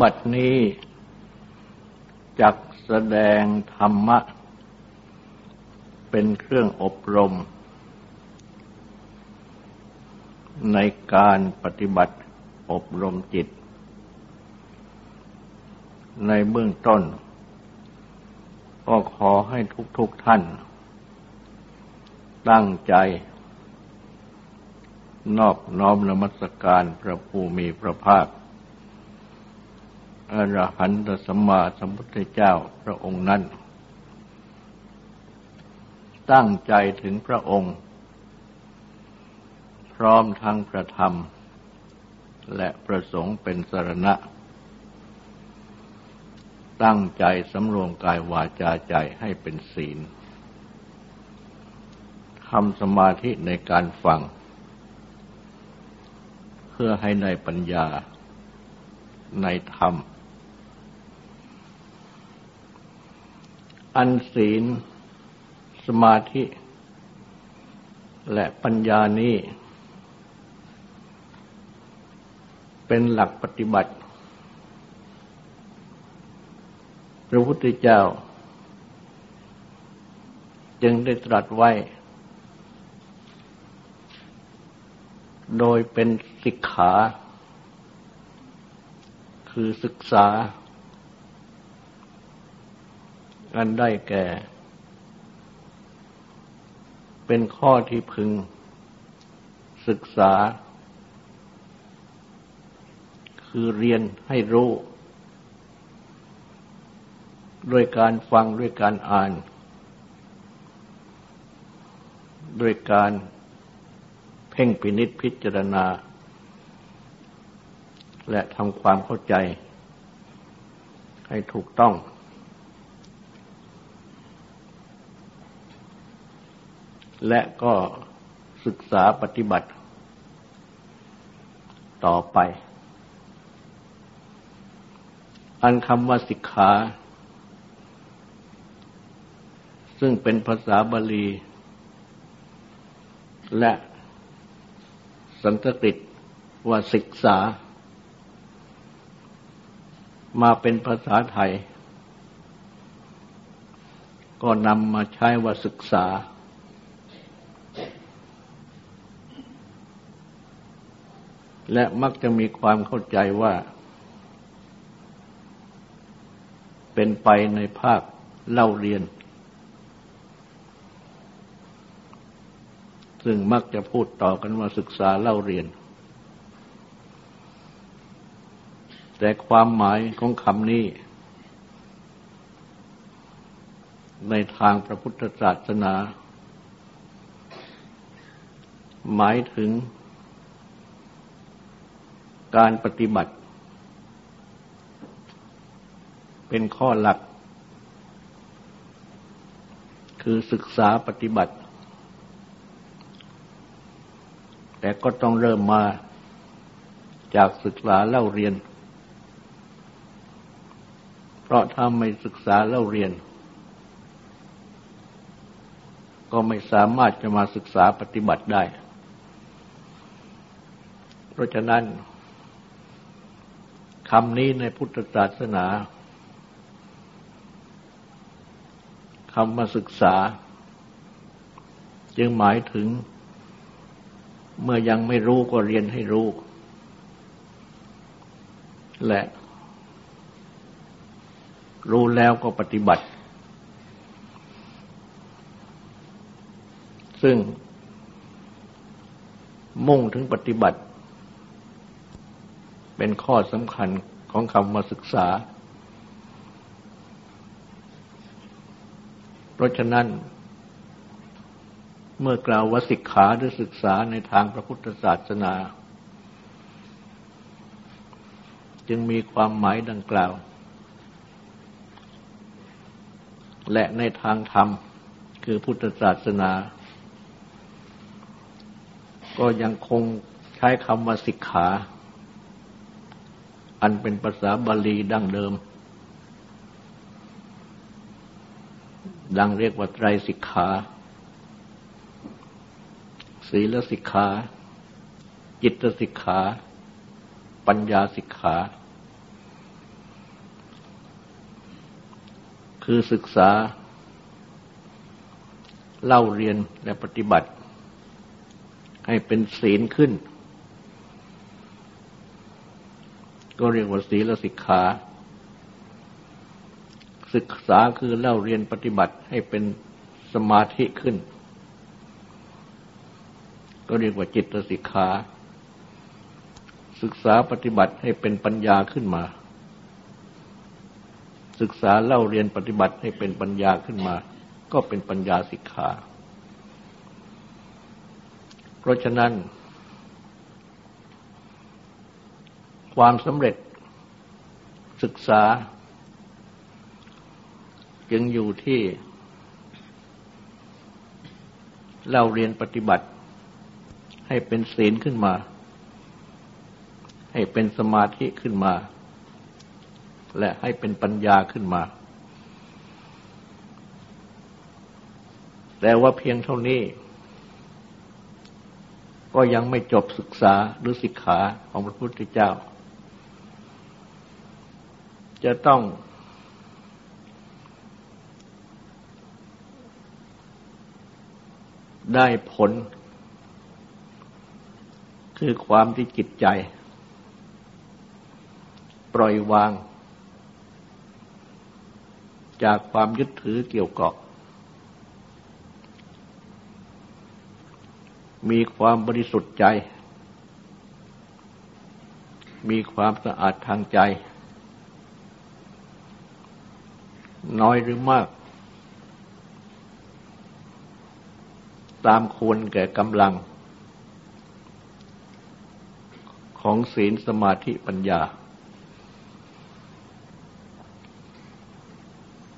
บัดนี้จักแสดงธรรมะ เป็นเครื่องอบรม ในการปฏิบัติอบรมจิต ในเบื้องต้น ก็ขอให้ทุกๆทท่าน ตั้งใจ นอบน้อมนมัสการพระภูมิพระภาค อรหันตสัมมาสัมพุทธเจ้าพระองค์นั้น ตั้งใจถึงพระองค์ พร้อมทั้งประธรรม และประสงค์เป็นสรณะ ตั้งใจสำรวมกายวาจาใจให้เป็นศีลทำสมาธิในการฟัง เพื่อให้ในปัญญาในธรรม อันศีล สมาธิ และปัญญานี้ เป็นหลักปฏิบัติ พระพุทธเจ้า จึงได้ตรัสไว้ โดยเป็นสิกขา คือศึกษา อันได้แก่ เป็นข้อที่พึง ศึกษา คือเรียนให้รู้ด้วยการฟังด้วยการอ่าน ด้วยการเพ่งพินิษพิจารณา และทำความเข้าใจ ให้ถูกต้อง และก็ศึกษาปฏิบัติ ต่อไป อันคำว่าสิกขา ซึ่งเป็นภาษาบาลี และสันสกฤตว่าศึกษา มาเป็นภาษาไทย ก็นำมาใช้ว่าศึกษา และมักจะมีความเข้าใจว่า เป็นไปในภาคเล่าเรียน ซึ่งมักจะพูดต่อกันว่าศึกษาเล่าเรียน แต่ความหมายของคำนี้ ในทางพระพุทธศาสนา หมายถึง การปฏิบัติ เป็นข้อหลัก คือศึกษาปฏิบัติ แต่ก็ต้องเริ่มมาจากศึกษาเล่าเรียน เพราะถ้าไม่ศึกษาเล่าเรียน ก็ไม่สามารถจะมาศึกษาปฏิบัติได้ เพราะฉะนั้น คำนี้ในพุทธศาสนาคำมาศึกษา จึงหมายถึง เมื่อยังไม่รู้ก็เรียนให้รู้ และ รู้แล้วก็ปฏิบัติ ซึ่ง มุ่งถึงปฏิบัติ เป็นข้อสำคัญ ของคำว่าศึกษา เพราะฉะนั้น เมื่อกล่าวว่าศิกขาหรือศึกษาในทางพระพุทธศาสนา จึงมีความหมายดังกล่าว และในทางธรรมคือพุทธศาสนา ก็ยังคงใช้คำว่าศิกขา อันเป็นภาษาบาลีดั้งเดิม ดังเรียกว่าไตรสิกขาศีลสิกขา จิตสิกขา ปัญญาสิกขา คือศึกษา เล่าเรียนและปฏิบัติ ให้เป็นศีลขึ้น ก็เรียกว่าศีลสิกขาศึกษาคือเล่าเรียนปฏิบัติให้เป็นสมาธิขึ้น ก็เรียกว่าจิตสิกขาศึกษาปฏิบัติให้เป็นปัญญาขึ้นมา ศึกษาเล่าเรียนปฏิบัติให้เป็นปัญญาขึ้นมา ก็เป็นปัญญาสิกขา เพราะฉะนั้น ความสำเร็จศึกษา จึงอยู่ที่เล่าเรียนปฏิบัติ ให้เป็นศีลขึ้นมา ให้เป็นสมาธิขึ้นมา และให้เป็นปัญญาขึ้นมา แต่ว่าเพียงเท่านี้ ก็ยังไม่จบศึกษาหรือศิกขาของพระพุทธเจ้า จะต้องได้ผล คือความที่จิตใจ ปล่อยวาง จากความยึดถือเกี่ยวเกาะ มีความบริสุทธิ์ใจ มีความสะอาดทางใจ น้อยหรือมาก ตามควรแก่กำลัง ของศีลสมาธิปัญญา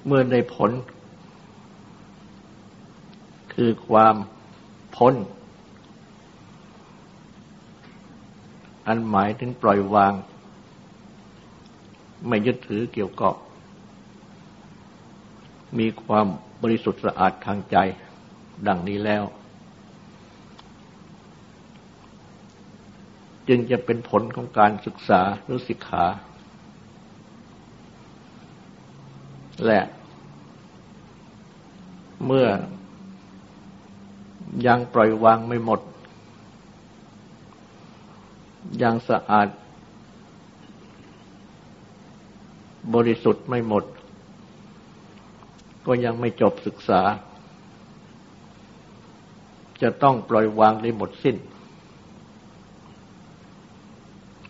เมื่อได้ผล คือความพ้น อันหมายถึงปล่อยวาง ไม่ยึดถือเกี่ยวกับ มีความบริสุทธิ์สะอาดทางใจดังนี้แล้ว จึงจะเป็นผลของการศึกษาหรือศิกขาและเมื่อยังปล่อยวางไม่หมด ยังสะอาด บริสุทธิ์ไม่หมด ก็ยังไม่จบศึกษา จะต้องปล่อยวางได้หมดสิ้น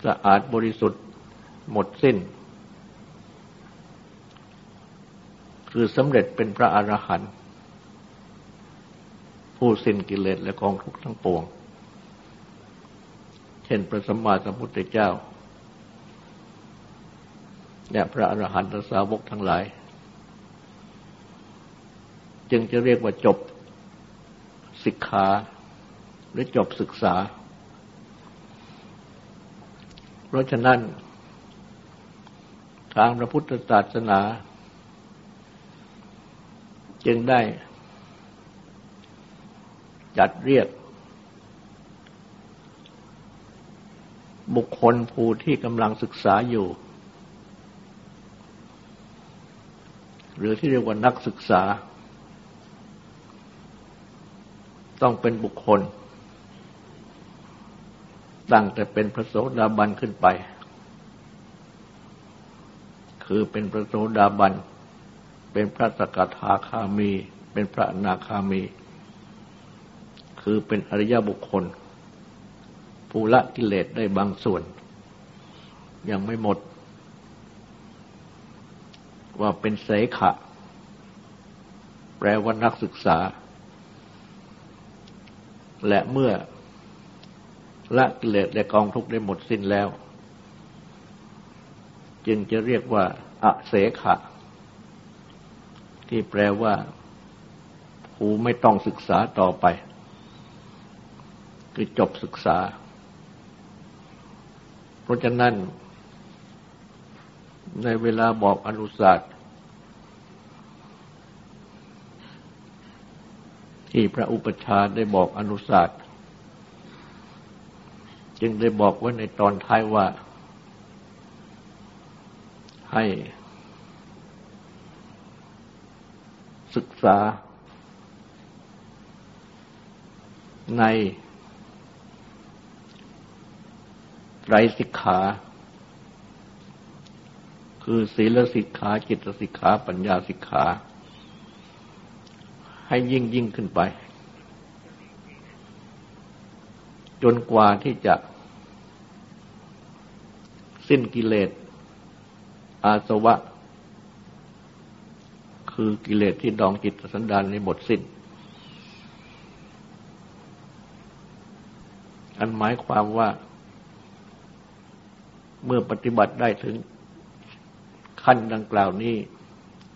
สะอาดบริสุทธิ์หมดสิ้น คือสำเร็จเป็นพระอรหันต์ผู้สิ้นกิเลสและกองทุกข์ทั้งปวง เช่นพระสัมมาสัมพุทธเจ้า และพระอรหันตสาวกทั้งหลาย จึงจะเรียกว่าจบศิกขาหรือจบศึกษา เพราะฉะนั้น ทางพระพุทธศาสนา จึงได้ จัดเรียก บุคคลผู้ที่กำลังศึกษาอยู่ หรือที่เรียกว่านักศึกษา ต้องเป็นบุคคล ตั้งแต่เป็นพระโสดาบันขึ้นไป คือเป็นพระโสดาบัน เป็นพระสกทาคามี เป็นพระนาคามี คือเป็นอริยบุคคล ผู้ละกิเลสได้บางส่วน ยังไม่หมด ว่าเป็นเสขะ แปลว่านักศึกษา และเมื่อละกิเลสและกองทุกข์ได้หมดสิ้นแล้ว จึงจะเรียกว่าอเสขะ ที่แปลว่าผู้ไม่ต้องศึกษาต่อไป คือจบศึกษา เพราะฉะนั้น ในเวลาบอกอนุศาสตร์ ที่พระอุปชาได้บอกอนุศาสตร์จึงได้บอกไว้ในตอนท้ายว่า ให้ศึกษา ในไตรสิกขา คือศีลสิกขา จิตสิกขา ปัญญาสิกขา ให้ยิ่งยิ่งขึ้นไป จนกว่าที่จะ สิ้นกิเลส อาสวะ คือกิเลสที่ดองจิตสันดานในหมดสิ้น อันหมายความว่า เมื่อปฏิบัติได้ถึงขั้นดังกล่าวนี้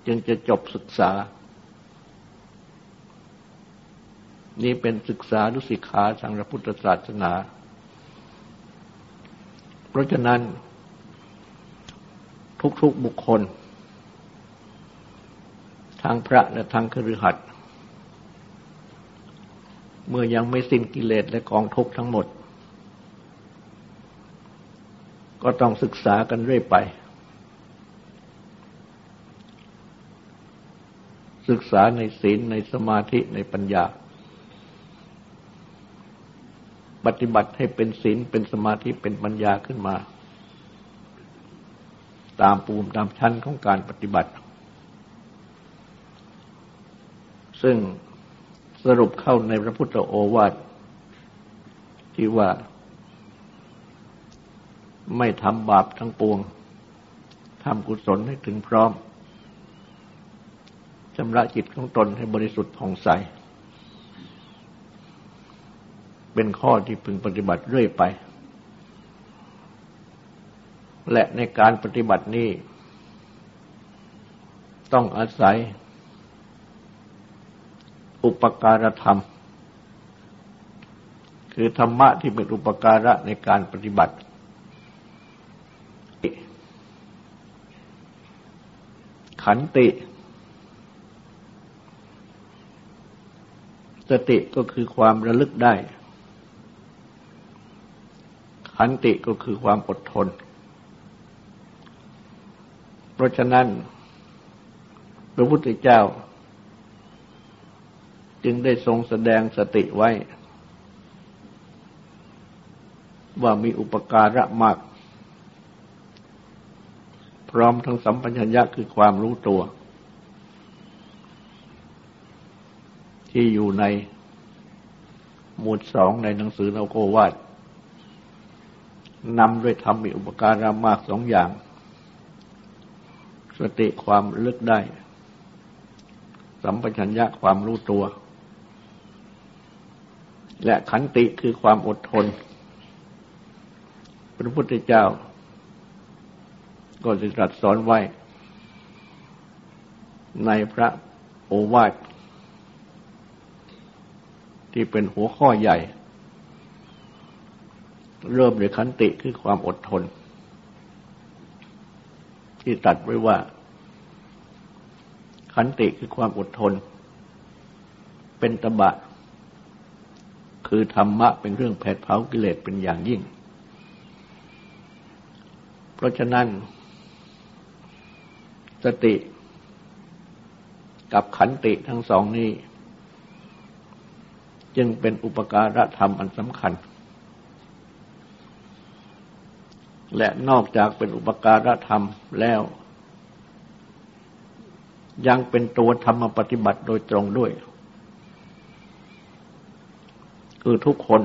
จึงจะจบศึกษา นี่เป็นศึกษาดุสิกขาทางพระพุทธศาสนา เพราะฉะนั้น ทุกๆบุคคล ทางพระและทางคฤหัสถ์เมื่อยังไม่สิ้นกิเลสและกองทุกข์ทั้งหมด ก็ต้องศึกษากันเรื่อยไป ศึกษาในศีลในสมาธิในปัญญา ปฏิบัติให้เป็นศีลเป็นสมาธิเป็นปัญญาขึ้นมา ตามปูมตามชั้นของการปฏิบัติ ซึ่งสรุปเข้าในพระพุทธโอวาทที่ว่าไม่ทำบาปทั้งปวงทำกุศลให้ถึงพร้อมชำระจิตของตนให้บริสุทธิ์ผ่องใส เป็นข้อที่พึงปฏิบัติเรื่อยไป และในการปฏิบัตินี้ ต้องอาศัย อุปการธรรม คือธรรมะที่เป็นอุปการะในการปฏิบัติ ขันติ สติก็คือความระลึกได้ ขันติก็คือความอดทน เพราะฉะนั้น พระพุทธเจ้า จึงได้ทรงแสดงสติไว้ ว่ามีอุปการะมาก พร้อมทั้งสัมปัญญะคือความรู้ตัว ที่อยู่ในหมวดสองในหนังสือนโกวาด นำด้วยธรรมมีอุปการะมากสองอย่าง สติความลึกได้ สัมปชัญญะความรู้ตัว และขันติคือความอดทน พระพุทธเจ้า ก็จะตรัสสอนไว้ ในพระโอวาทที่เป็นหัวข้อใหญ่ เริ่มด้วยขันติคือความอดทน ที่ตัดไว้ว่า ขันติคือความอดทน เป็นตบะ คือธรรมะเป็นเรื่องแผดเผากิเลสเป็นอย่างยิ่ง เพราะฉะนั้น สติกับขันติทั้งสองนี้ จึงเป็นอุปการะธรรมอันสำคัญ และนอกจากเป็นอุปการะธรรมแล้ว ยังเป็นตัวธรรมปฏิบัติโดยตรงด้วย คือทุกคน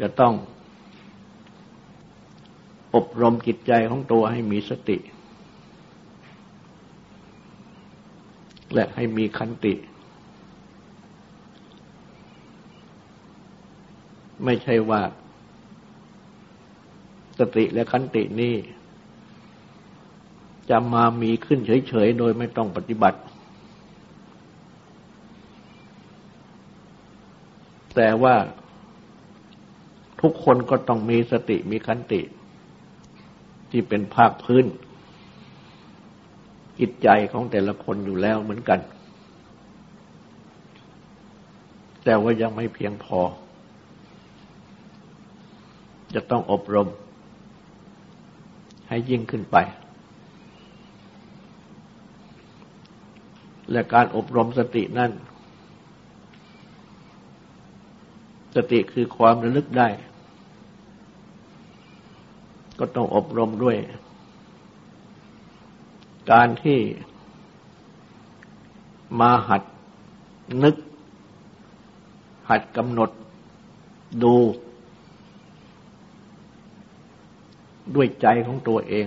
จะต้องอบรมจิตใจของตัวให้มีสติ และให้มีคันติ ไม่ใช่ว่า สติและขันตินี้จะมามีขึ้นเฉยๆ โดยไม่ต้องปฏิบัติ แต่ว่าทุกคนก็ต้องมีสติมีขันติ ที่เป็นภาคพื้นจิตใจของแต่ละคนอยู่แล้วเหมือนกัน แต่ว่ายังไม่เพียงพอ จะต้องอบรม ให้ยิ่งขึ้นไป และการอบรมสตินั่น สติคือความระลึกได้ ก็ต้องอบรมด้วย การที่มาหัดนึก หัดกำหนดดู ด้วยใจของตัวเอง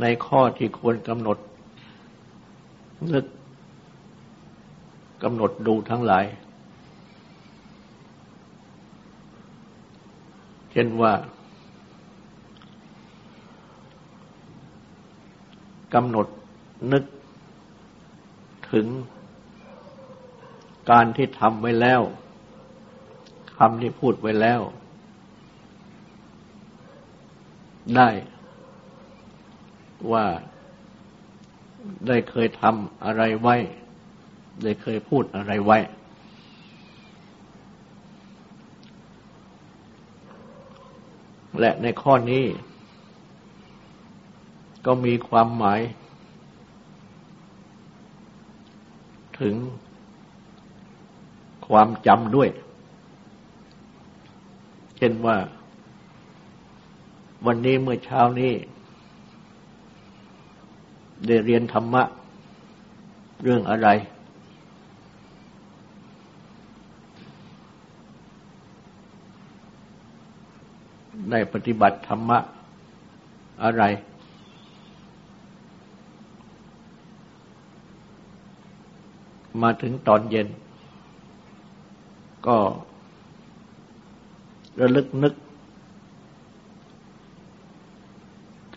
ในข้อที่ควรกำหนด นึกกำหนดดูทั้งหลาย เช่นว่ากำหนดนึกถึงการที่ทำไว้แล้วคำที่พูดไว้แล้ว ได้ว่าได้เคยทำอะไรไว้ ได้เคยพูดอะไรไว้ และในข้อนี้ ก็มีความหมาย ถึงความจำด้วย เช่นว่า วันนี้เมื่อเช้านี้ ได้เรียนธรรมะ เรื่องอะไร ได้ปฏิบัติธรรมะ อะไร มาถึงตอนเย็น ก็ระลึกนึก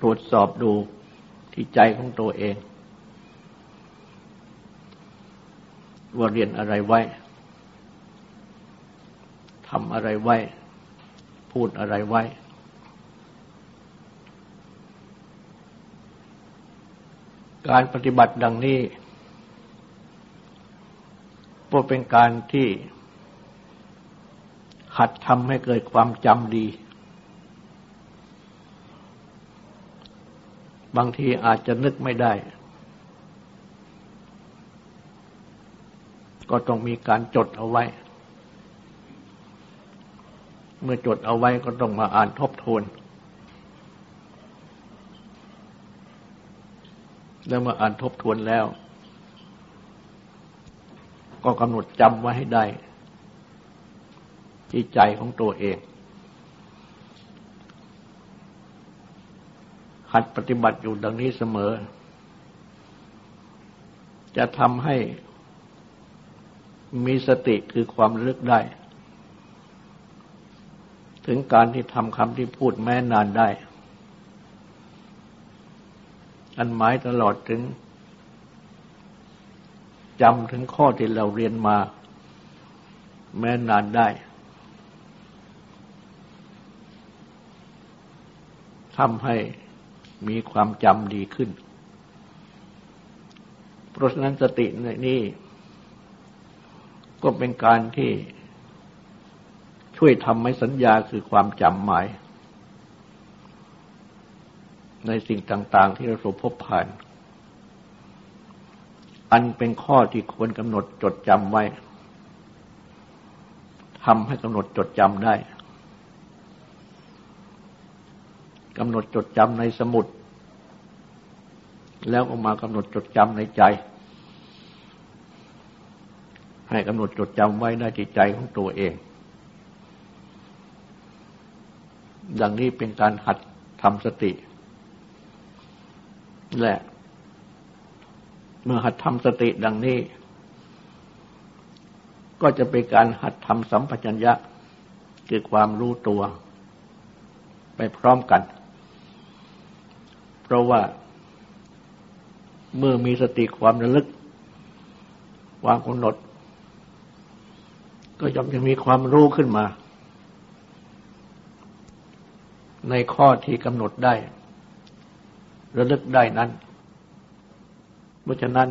ตรวจสอบดูที่ใจของตัวเอง ว่าเรียนอะไรไว้ทำอะไรไว้ พูดอะไรไว้ การปฏิบัติดังนี้ก็เป็นการที่หัดทำให้เกิดความจำดี บางทีอาจจะนึกไม่ได้ ก็ต้องมีการจดเอาไว้ เมื่อจดเอาไว้ก็ต้องมาอ่านทบทวน แล้วมาอ่านทบทวนแล้ว ก็กำหนดจำไว้ให้ได้ ที่ใจของตัวเอง หัดปฏิบัติอยู่ดังนี้เสมอ จะทำให้มีสติคือความลึกได้ ถึงการที่ทำคำที่พูดแม้นานได้ อันหมายตลอดถึงจำถึงข้อที่เราเรียนมา แม้นานได้ทำให้ มีความจำดีขึ้น เพราะฉะนั้นสติในนี้ ก็เป็นการที่ช่วยทำให้สัญญาคือความจำหมาย ในสิ่งต่าง ๆ ที่เราสพบผ่าน อันเป็นข้อที่ควรกำหนดจดจำไว้ทำให้กำหนดจดจำได้ กำหนดจดจำในสมุด แล้วก็มากำหนดจดจำในใจ ให้กำหนดจดจำไว้ในจิตใจของตัวเอง ดังนี้เป็นการหัดทำสติ และเมื่อหัดทำสติดังนี้ ก็จะเป็นการหัดทำสัมปชัญญะคือความรู้ตัว ไปพร้อมกัน เพราะว่าเมื่อมีสติความระลึก ควางกำหนด ก็ย่อมจะมีความรู้ขึ้นมา ในข้อที่กำหนดได้ ระลึกได้นั้น เพราะฉะนั้น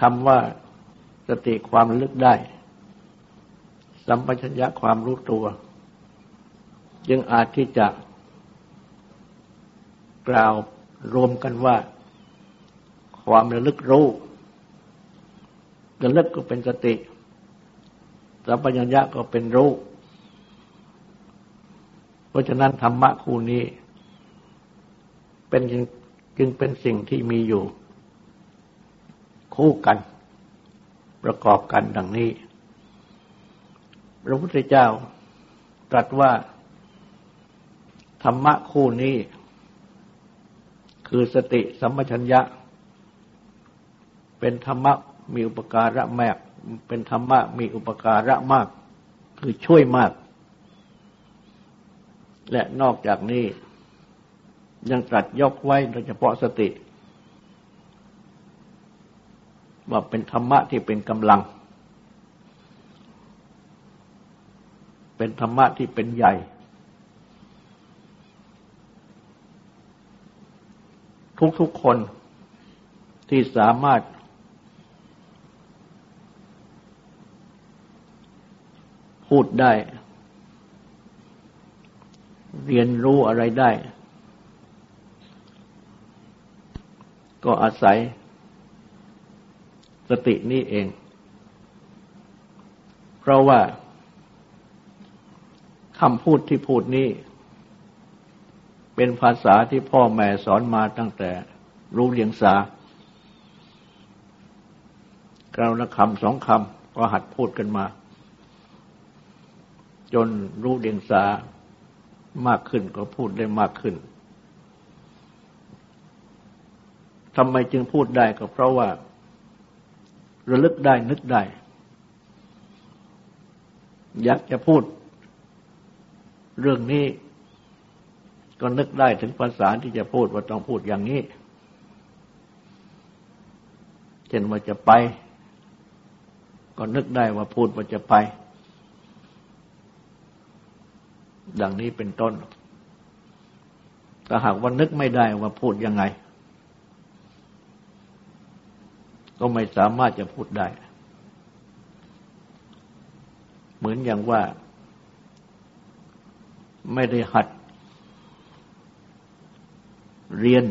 คำว่าสติความลึกได้ สัมปชัญญะความรู้ตัว ยังอาจที่จะ กล่าวรวมกันว่า ความระลึกรู้ระลึกก็เป็นสติสัมปชัญญะก็เป็นรู้ เพราะฉะนั้นธรรมะคู่นี้ เป็นจึงเป็นสิ่งที่มีอยู่ คู่กัน ประกอบกันดังนี้ พระพุทธเจ้าตรัสว่า ธรรมะคู่นี้ คือสติสัมปชัญญะ เป็นธรรมะมีอุปการะแมก เป็นธรรมะมีอุปการะมาก คือช่วยมาก และนอกจากนี้ ยังตรัสยกไว้โดยเฉพาะสติ ว่าเป็นธรรมะที่เป็นกำลัง เป็นธรรมะที่เป็นใหญ่ ทุกๆคนที่สามารถ พูดได้ เรียนรู้อะไรได้ ก็อาศัย สตินี้เอง เพราะว่าคำพูดที่พูดนี้ เป็นภาษาที่พ่อแม่สอนมาตั้งแต่รู้เรียงสากล่าวละคำสองคำก็หัดพูดกันมา จนรู้เดียงสามากขึ้นก็พูดได้มากขึ้นทำไมจึงพูดได้ก็เพราะว่า ระลึกได้นึกได้ อยากจะพูด เรื่องนี้ ก็นึกได้ถึงภาษาที่จะพูดว่าต้องพูดอย่างนี้ เช่นว่าจะไป ก็นึกได้ว่าพูดว่าจะไป ดังนี้เป็นต้นแต่หากว่านึกไม่ได้ว่าพูดยังไง ก็ไม่สามารถจะพูดได้ เหมือนอย่างว่า ไม่ได้หัด เรียน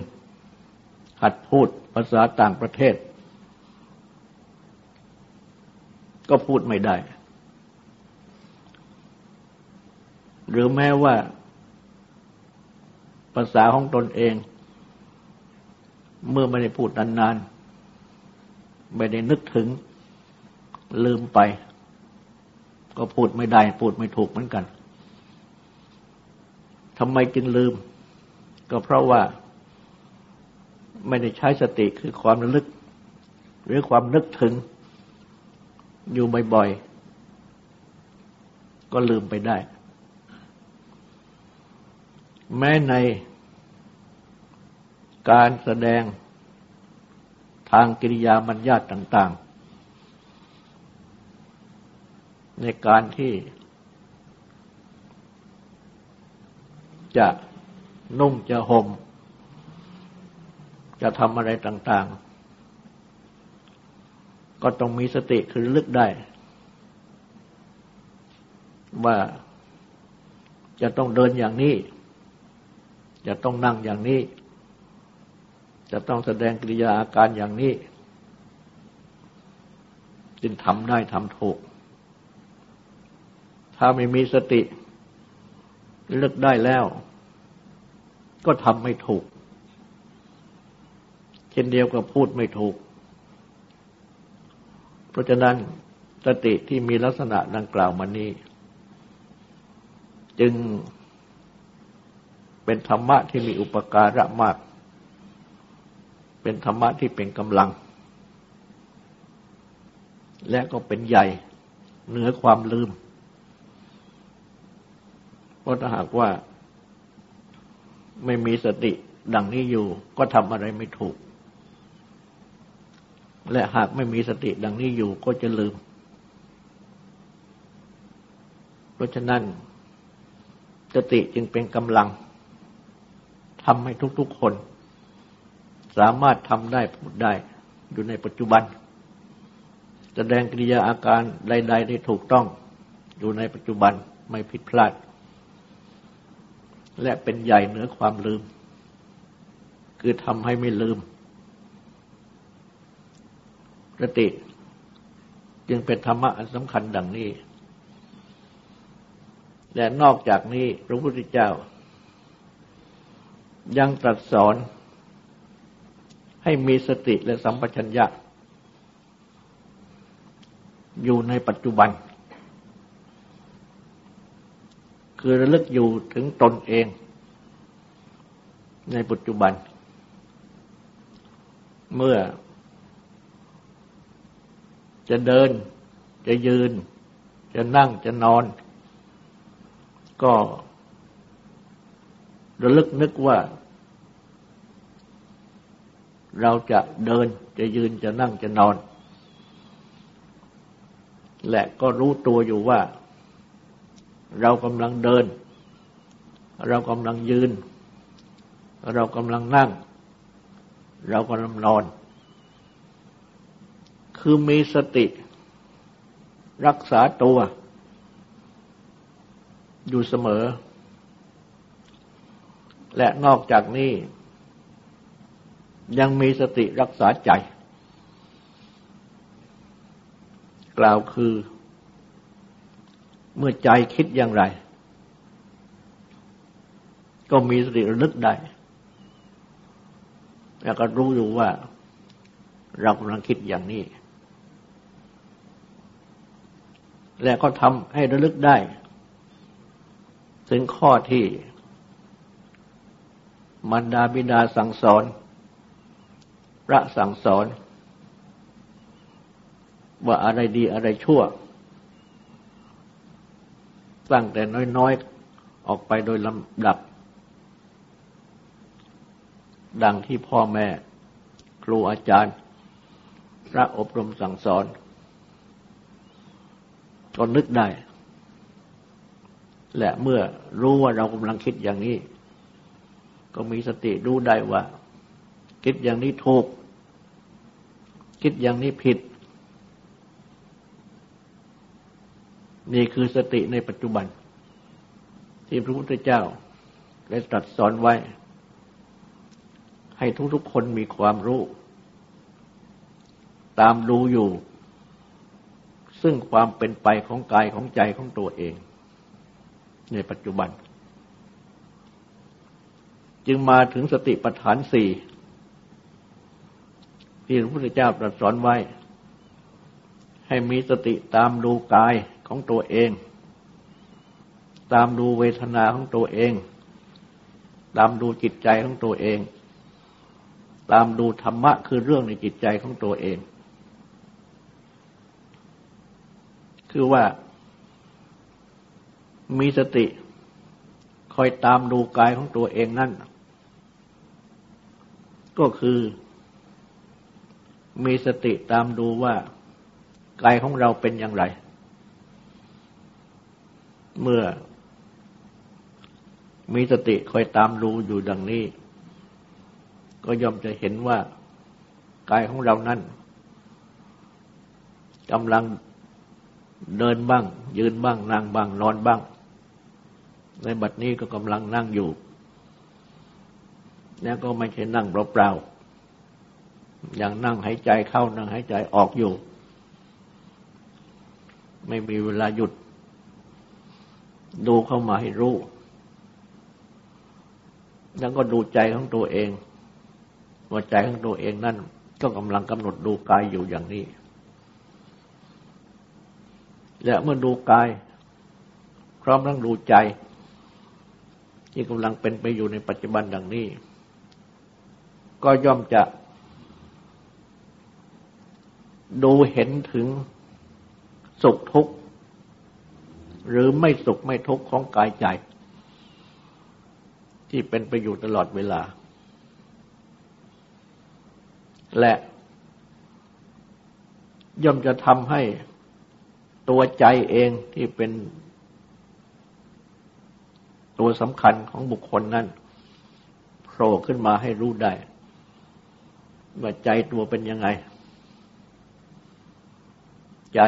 หัดพูดภาษาต่างประเทศ ก็พูดไม่ได้ หรือแม้ว่า ภาษาของตนเอง เมื่อไม่ได้พูดนานๆ ไม่ได้นึกถึง ลืมไป ก็พูดไม่ได้ พูดไม่ถูกเหมือนกันทำไมจึงลืม ก็เพราะว่า ไม่ได้ใช้สติคือความระลึก หรือความนึกถึง อยู่บ่อยๆ ก็ลืมไปได้ แม้ในการแสดงทางกิริยามัญญาตต่าง ๆ ในการที่จะนุ่งจะห่ม จะทำอะไรต่างๆ ก็ต้องมีสติคือลึกได้ ว่าจะต้องเดินอย่างนี้ จะต้องนั่งอย่างนี้ จะต้องแสดงกิริยาอาการอย่างนี้ จึงทำได้ทำถูก ถ้าไม่มีสติเลือกได้แล้ว ก็ทำไม่ถูก ช่นเดียวกับพูดไม่ถูก เพราะฉะนั้นสติที่มีลักษณะดังกล่าวมานี้ จึงเป็นธรรมะที่มีอุปการะมาก เป็นธรรมะที่เป็นกำลัง และก็เป็นใหญ่เหนือความลืม เพราะถ้าหากว่าไม่มีสติดังนี้อยู่ก็ทำอะไรไม่ถูก และหากไม่มีสติดังนี้อยู่ก็จะลืม เพราะฉะนั้น สติจึงเป็นกำลังทำให้ทุกๆคน สามารถทำได้พูดได้อยู่ในปัจจุบัน แสดงกิริยาอาการใด ๆ ได้ถูกต้องอยู่ในปัจจุบันไม่ผิดพลาด และเป็นใหญ่เหนือความลืม คือทำให้ไม่ลืม สติ จึงเป็นธรรมะอันสำคัญดังนี้ และนอกจากนี้พระพุทธเจ้า ยังตรัสสอนให้มีสติและสัมปชัญญะ อยู่ในปัจจุบัน คือระลึกอยู่ถึงตนเอง ในปัจจุบัน เมื่อ จะเดิน จะยืน จะนั่งจะนอน ก็ระลึกนึกว่า เราจะเดินจะยืนจะนั่งจะนอน และก็รู้ตัวอยู่ว่า เรากำลังเดิน เรากำลังยืน เรากำลังนั่ง เรากำลังนอน คือมีสติ รักษาตัว อยู่เสมอ และนอกจากนี้ ยังมีสติรักษาใจ กล่าวคือ เมื่อใจคิดอย่างไร ก็มีสติระลึกได้แล้วก็รู้อยู่ว่า เรากำลังคิดอย่างนี้ และก็ทำให้ระลึกได้ ถึงข้อที่มันดาบิดาสั่งสอน พระสั่งสอน ว่าอะไรดีอะไรชั่ว ตั้งแต่น้อยๆ ออกไปโดยลำดับ ดังที่พ่อแม่ ครูอาจารย์ พระอบรมสั่งสอน ก็นึกได้ และเมื่อรู้ว่าเรากำลังคิดอย่างนี้ ก็มีสติรู้ได้ว่า คิดอย่างนี้ถูก คิดอย่างนี้ผิด นี่คือสติในปัจจุบัน ที่พระพุทธเจ้าได้ตรัสสอนไว้ ให้ทุกๆคนมีความรู้ ตามดูอยู่ ซึ่งความเป็นไปของกายของใจของตัวเอง ในปัจจุบัน จึงมาถึงสติปัฏฐานสี่ที่พระพุทธเจ้าตรัสสอนไว้ ให้มีสติตามดูกายของตัวเอง ตามดูเวทนาของตัวเอง ตามดูจิตใจของตัวเอง ตามดูธรรมะคือเรื่องในจิตใจของตัวเอง คือว่า มีสติคอยตามดูกายของตัวเองนั่น ก็คือ มีสติตามดูว่ากายของเราเป็นอย่างไร เมื่อ มีสติคอยตามดูอยู่ดังนี้ ก็ย่อมจะเห็นว่ากายของเรานั้นกำลัง เดินบ้าง ยืนบ้างนั่งบ้าง นอนบ้าง ในบัดนี้ก็กำลังนั่งอยู่ แล้วก็ไม่ใช่นั่งเปล่าๆอย่างนั่งหายใจเข้านั่งหายใจออกอยู่ ไม่มีเวลาหยุด ดูเข้ามาให้รู้ แล้วก็ดูใจของตัวเองว่าใจของตัวเองนั่นก็กำลังกำหนดดูกายอยู่อย่างนี้ และเมื่อดูกาย พร้อมทั้งดูใจ ที่กำลังเป็นไปอยู่ในปัจจุบันดังนี้ ก็ย่อมจะ ดูเห็นถึงสุขทุกข์ หรือไม่สุขไม่ทุกข์ของกายใจ ที่เป็นไปอยู่ตลอดเวลา และย่อมจะทำให้ ตัวใจเองที่เป็นตัวสำคัญของบุคคลนั้นโผล่ขึ้นมาให้รู้ได้ ว่าใจตัวเป็นยังไง ใจ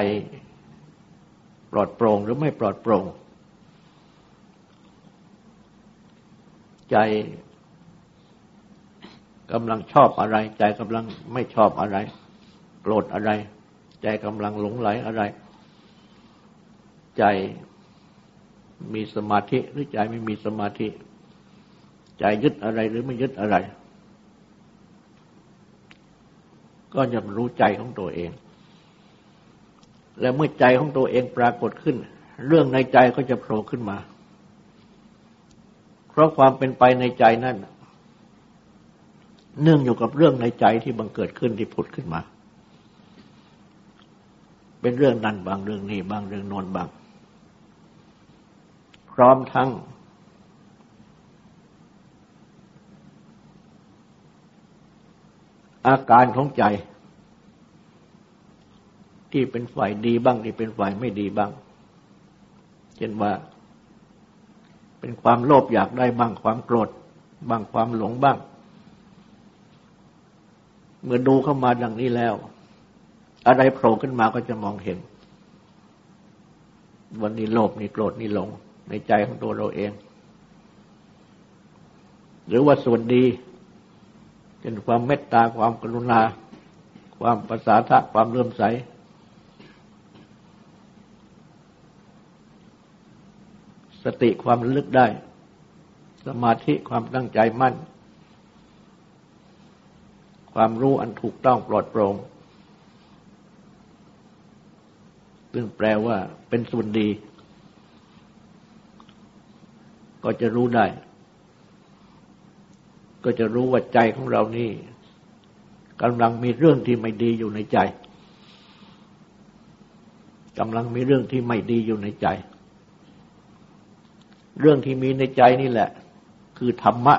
ปลอดโปร่งหรือไม่ปลอดโปร่ง ใจกำลังชอบอะไร ใจกำลังไม่ชอบอะไร โกรธอะไร ใจกำลังหลงไหลอะไร ใจมีสมาธิหรือใจไม่มีสมาธิ ใจยึดอะไรหรือไม่ยึดอะไร ก็จะรู้ใจของตัวเอง และเมื่อใจของตัวเองปรากฏขึ้น เรื่องในใจก็จะโผล่ขึ้นมา เพราะความเป็นไปในใจนั่นเนื่องอยู่กับเรื่องในใจที่บังเกิดขึ้นที่ผุดขึ้นมา เป็นเรื่องนั้นบางเรื่องนี้บางเรื่องโน้นบาง พร้อมทั้ง อาการของใจ ที่เป็นฝ่ายดีบ้างที่เป็นฝ่ายไม่ดีบ้าง เช่นว่า เป็นความโลภอยากได้บ้างความโกรธบ้างความหลงบ้าง เมื่อดูเข้ามาดังนี้แล้ว อะไรโผล่ขึ้นมาก็จะมองเห็นวันนี้โลภนี่โกรธนี่หลง ในใจของตัวเราเอง หรือว่าส่วนดีเป็นความเมตตาความกรุณา ความประสาทะความเลื่อมใส สติความลึกได้ สมาธิความตั้งใจมั่น ความรู้อันถูกต้องปลอดโปร่งซึ่งแปลว่าเป็นส่วนดี ก็จะรู้ได้ ก็จะรู้ว่าใจของเรานี่กำลังมีเรื่องที่ไม่ดีอยู่ในใจกำลังมีเรื่องที่ไม่ดีอยู่ในใจ เรื่องที่มีในใจนี่แหละ คือธรรมะ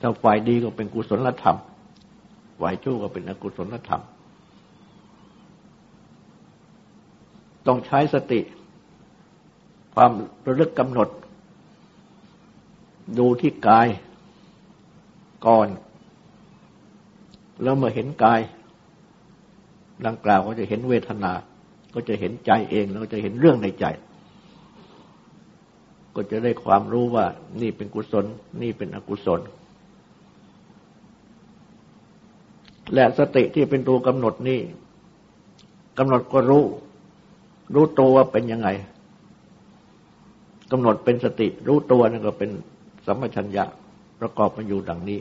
ถ้าฝ่ายดีก็เป็นกุศลธรรม ฝ่ายชั่วก็เป็นอกุศลธรรม ต้องใช้สติ ความระลึกกำหนด ดูที่กายก่อน แล้วเมื่อเห็นกาย ดังกล่าวก็จะเห็นเวทนา ก็จะเห็นใจเอง แล้วก็จะเห็นเรื่องในใจ ก็จะได้ความรู้ว่า นี่เป็นกุศล นี่เป็นอกุศล และสติที่เป็นตัวกำหนดนี่กำหนดก็รู้ รู้ตัวว่าเป็นยังไง กำหนดเป็นสติรู้ตัวนั่นก็เป็นสัมปชัญญะประกอบมาอยู่ดังนี้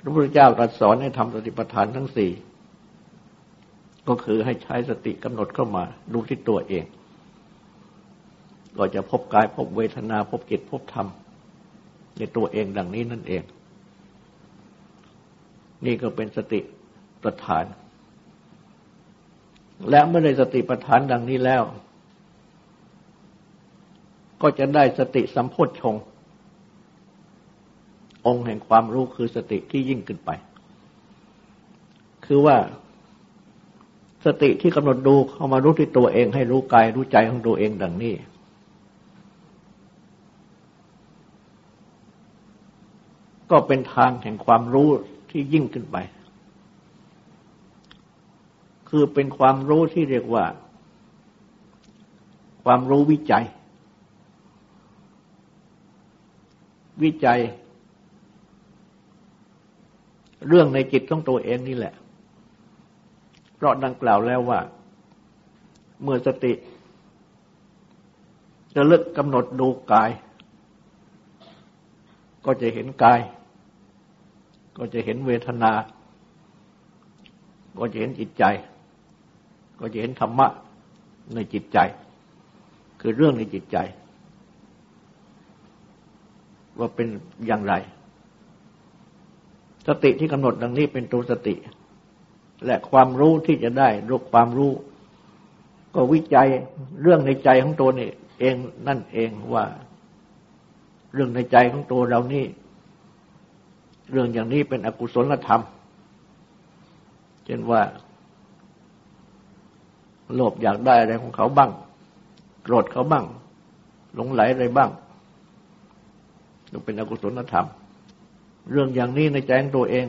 พระพุทธเจ้าตรัสสอนให้ทำสติปัฏฐานทั้งสี่ก็คือให้ใช้สติกำหนดเข้ามาดูที่ตัวเอง ก็จะพบกายพบเวทนาพบจิตพบธรรม ในตัวเองดังนี้นั่นเอง นี่ก็เป็นสติปัฏฐาน และเมื่อได้สติปัฏฐานดังนี้แล้ว ก็จะได้สติสัมโพชฌงองค์แห่งความรู้คือสติที่ยิ่งขึ้นไป คือว่าสติที่กำหนดดูเข้ามารู้ที่ตัวเองให้รู้กายรู้ใจของตัวเองดังนี้ ก็เป็นทางแห่งความรู้ที่ยิ่งขึ้นไป คือเป็นความรู้ที่เรียกว่า ความรู้วิจัย วิจัย เรื่องในจิตของตัวเองนี่แหละ เพราะดังกล่าวแล้วว่า เมื่อสติจะเลิกกำหนดดูกาย ก็จะเห็นกาย ก็จะเห็นเวทนา ก็จะเห็นจิตใจ ก็จะเห็นธรรมะในจิตใจ คือเรื่องในจิตใจ ว่าเป็นอย่างไร สติที่กำหนดดังนี้เป็นตัวสติ และความรู้ที่จะได้รู้ความรู้ ก็วิจัยเรื่องในใจของตัวนี่เองนั่นเองว่า เรื่องในใจของตัวเรานี่เรื่องอย่างนี้เป็นอกุศลธรรม เช่นว่า โลภอยากได้อะไรของเขาบ้าง โกรธเขาบ้าง หลงไหลอะไรบ้าง เป็นอกุศลธรรม เรื่องอย่างนี้ในใจของตัวเอง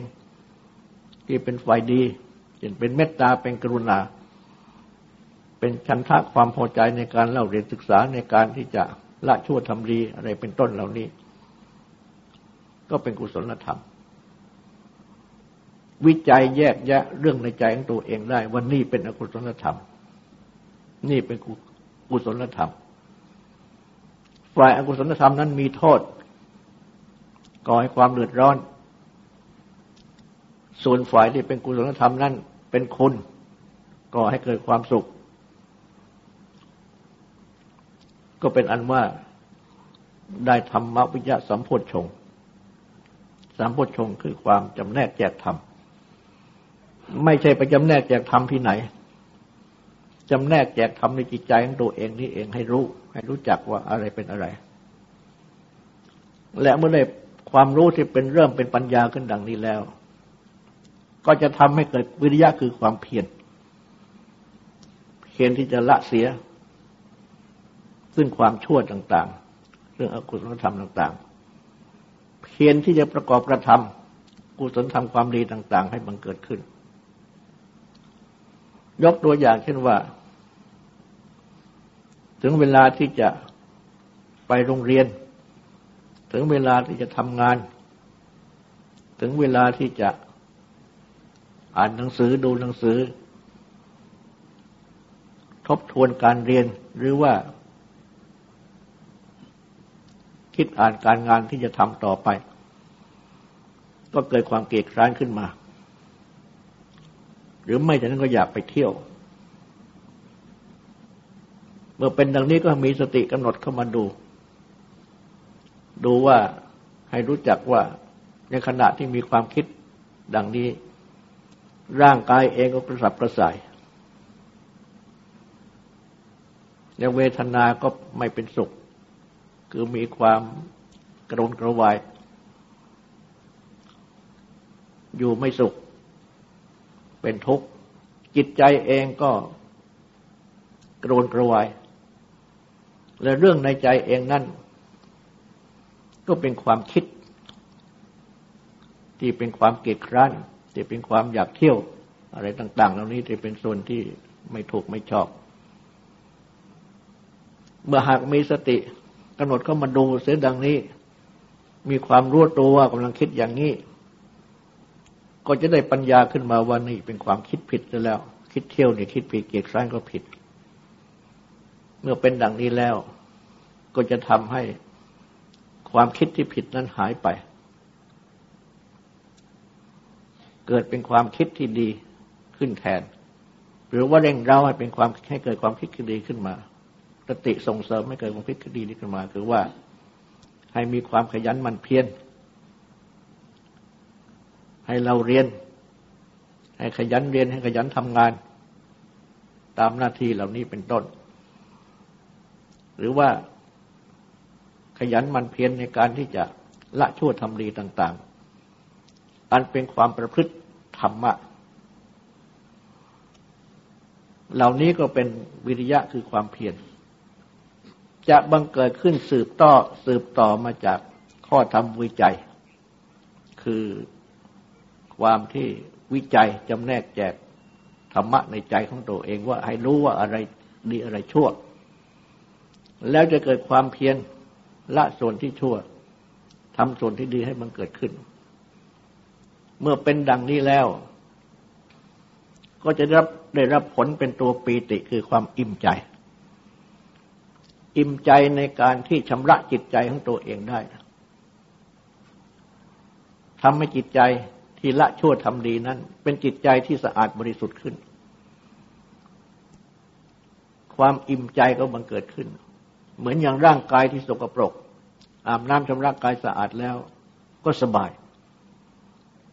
ที่เป็นฝ่ายดีเช่นเป็นเมตตาเป็นกรุณา เป็นชันทะความพอใจในการเล่าเรียนศึกษาในการที่จะละชั่วทำดีอะไรเป็นต้นเหล่านี้ ก็เป็นกุศลธรรม วิจัยแยกแยะเรื่องในใจของตัวเองได้ว่านี่เป็นอกุศลธรรม นี่เป็นกุศลธรรม ฝ่ายอกุศลธรรมนั้นมีโทษ ก่อให้ความเดือดร้อน ส่วนฝ่ายที่เป็นกุศลธรรมนั้นเป็นคุณก่อให้เกิดความสุข ก็เป็นอันว่าได้ธรรมวิยะสัมโพชงสัมโพชงคือความจำแนกแจกธรรมไม่ใช่ไปจำแนกแจกธรรมที่ไหนจำแนกแจกธรรมในจิตใจของตัวเองนี่เองให้รู้ ให้รู้จักว่าอะไรเป็นอะไร และเมื่อได้ ความรู้ที่เป็นเริ่มเป็นปัญญาขึ้นดังนี้แล้ว ก็จะทำให้เกิดวิริยะคือความเพียรเพียรที่จะละเสีย ซึ่งความชั่วต่างๆ เรื่องอกุศลธรรมต่าง ๆ เพียรที่จะประกอบกระทำกุศลธรรมความดีต่าง ๆ ให้บังเกิดขึ้น ยกตัวอย่างเช่นว่า ถึงเวลาที่จะไปโรงเรียน ถึงเวลาที่จะทำงาน ถึงเวลาที่จะอ่านหนังสือดูหนังสือ ทบทวนการเรียนหรือว่า คิดอ่านการงานที่จะทำต่อไป ก็เกิดความเกลียดคร้านขึ้นมา หรือไม่จากนั้นก็อยากไปเที่ยว เมื่อเป็นดังนี้ก็มีสติกำหนดเข้ามาดู ดูว่าให้รู้จักว่าในขณะที่มีความคิดดังนี้ ร่างกายเองก็กระสับกระส่ายในเวทนา ก็ไม่เป็นสุข คือมีความกระวนกระวาย อยู่ไม่สุข เป็นทุกข์ จิตใจเองก็กระวนกระวาย และเรื่องในใจเองนั่น ก็เป็นความคิด ที่เป็นความเกลียดคร้านที่เป็นความอยากเที่ยว อะไรต่าง ๆ เหล่านี้ที่เป็นส่วนที่ไม่ถูกไม่ชอบ เมื่อหากมีสติกำหนดเข้ามาดูเสียดังนี้ มีความรู้ตัวว่ากำลังคิดอย่างนี้ ก็จะได้ปัญญาขึ้นมาว่านี่เป็นความคิดผิดแล้ว คิดเที่ยวเนี่ยคิดผิดเกียรติร้านก็ผิด เมื่อเป็นดังนี้แล้ว ก็จะทำให้ ความคิดที่ผิดนั้นหายไป เกิดเป็นความคิดที่ดีขึ้นแทน หรือว่าเร่งเราให้เป็นความให้เกิดความคิดที่ดีขึ้นมาสติส่งเสริมให้เกิดความคิดที่ดีขึ้นมา คือว่าให้มีความขยันมันเพียรให้เราเรียน ให้ขยันเรียนให้ขยันทำงาน ตามหน้าที่เหล่านี้เป็นต้น หรือว่า ขยันมันเพียรในการที่จะละชั่วทำดีต่าง ๆ อันเป็นความประพฤติธรรมะ เหล่านี้ก็เป็นวิริยะคือความเพียรจะบังเกิดขึ้นสืบต่อสืบต่อมาจากข้อธรรมวิจัย คือความที่วิจัยจำแนกแจกธรรมะในใจของตัวเองว่าให้รู้ว่าอะไรดีอะไรชั่ว แล้วจะเกิดความเพียร ละส่วนที่ชั่วทำส่วนที่ดีให้มันเกิดขึ้น เมื่อเป็นดังนี้แล้ว ก็จะได้รับได้รับผลเป็นตัวปีติคือความอิ่มใจ อิ่มใจในการที่ชำระจิตใจของตัวเองได้ทำให้จิตใจที่ละชั่วทำดีนั้น เป็นจิตใจที่สะอาดบริสุทธิ์ขึ้น ความอิ่มใจก็บังเกิดขึ้น เหมือนอย่างร่างกายที่สกปรก อาบน้ำชำระกายสะอาดแล้ว ก็สบาย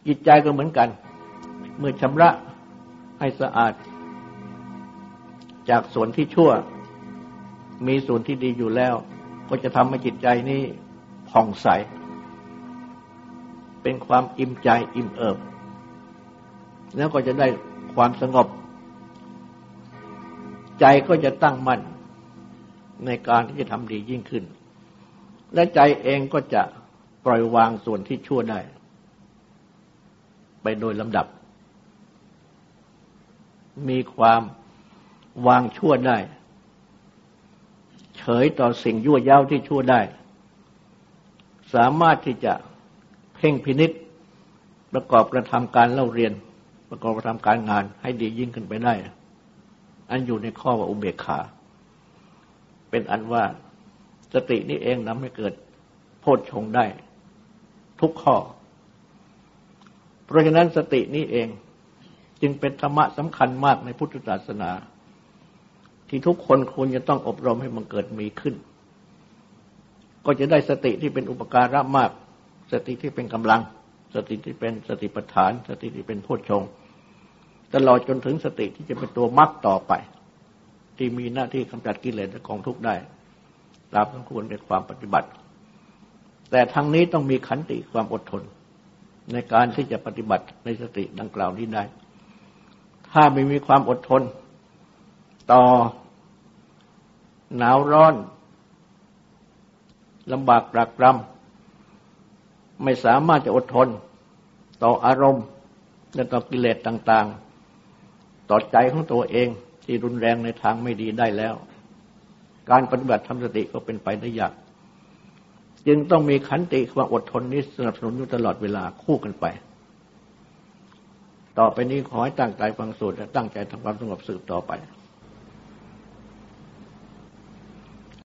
จิตใจก็เหมือนกัน เมื่อชำระให้สะอาด จากส่วนที่ชั่ว มีส่วนที่ดีอยู่แล้ว ก็จะทำให้จิตใจนี้ผ่องใส เป็นความอิ่มใจอิ่มเอิบ แล้วก็จะได้ความสงบ ใจก็จะตั้งมั่น ในการที่จะทำดียิ่งขึ้น และใจเองก็จะปล่อยวางส่วนที่ชั่วได้ ไปโดยลำดับ มีความวางชั่วได้ เฉยต่อสิ่งยั่วย้าที่ชั่วได้ สามารถที่จะเพ่งพินิษประกอบกระทำการเล่าเรียน ประกอบกระทำการงานให้ดียิ่งขึ้นไปได้ อันอยู่ในข้อว่าอุเบกขา เป็นอันว่าสตินี้เองนำให้เกิดโพชฌงได้ ทุกข้อ เพราะฉะนั้นสตินี้เองจึงเป็นธรรมะสำคัญมากในพุทธศาสนา ที่ทุกคนควรจะต้องอบรมให้มันเกิดมีขึ้น ก็จะได้สติที่เป็นอุปการะมาก สติที่เป็นกำลัง สติที่เป็นสติปัฏฐาน สติที่เป็นโพชฌงตลอดจนถึงสติที่จะเป็นตัวมรรคต่อไป ที่มีหน้าที่กำจัดกิเลสและกองทุกข์ได้ ตามสมควรในความปฏิบัติ แต่ทั้งนี้ต้องมีขันติความอดทน ในการที่จะปฏิบัติในสติดังกล่าวนี้ได้ ถ้าไม่มีความอดทน ต่อหนาวร้อนลำบากปรากรำไม่สามารถจะอดทน ต่ออารมณ์และต่อกิเลสต่าง ๆ ต่อใจของตัวเอง ที่รุนแรงในทางไม่ดีได้แล้ว การปฏิบัติทำสติก็เป็นไปได้ยาก จึงต้องมีขันติความอดทนนี้สนับสนุนอยู่ตลอดเวลาคู่กันไป ต่อไปนี้ขอให้ตั้งใจฟังสูตรและตั้งใจทำความสงบสืบต่อไป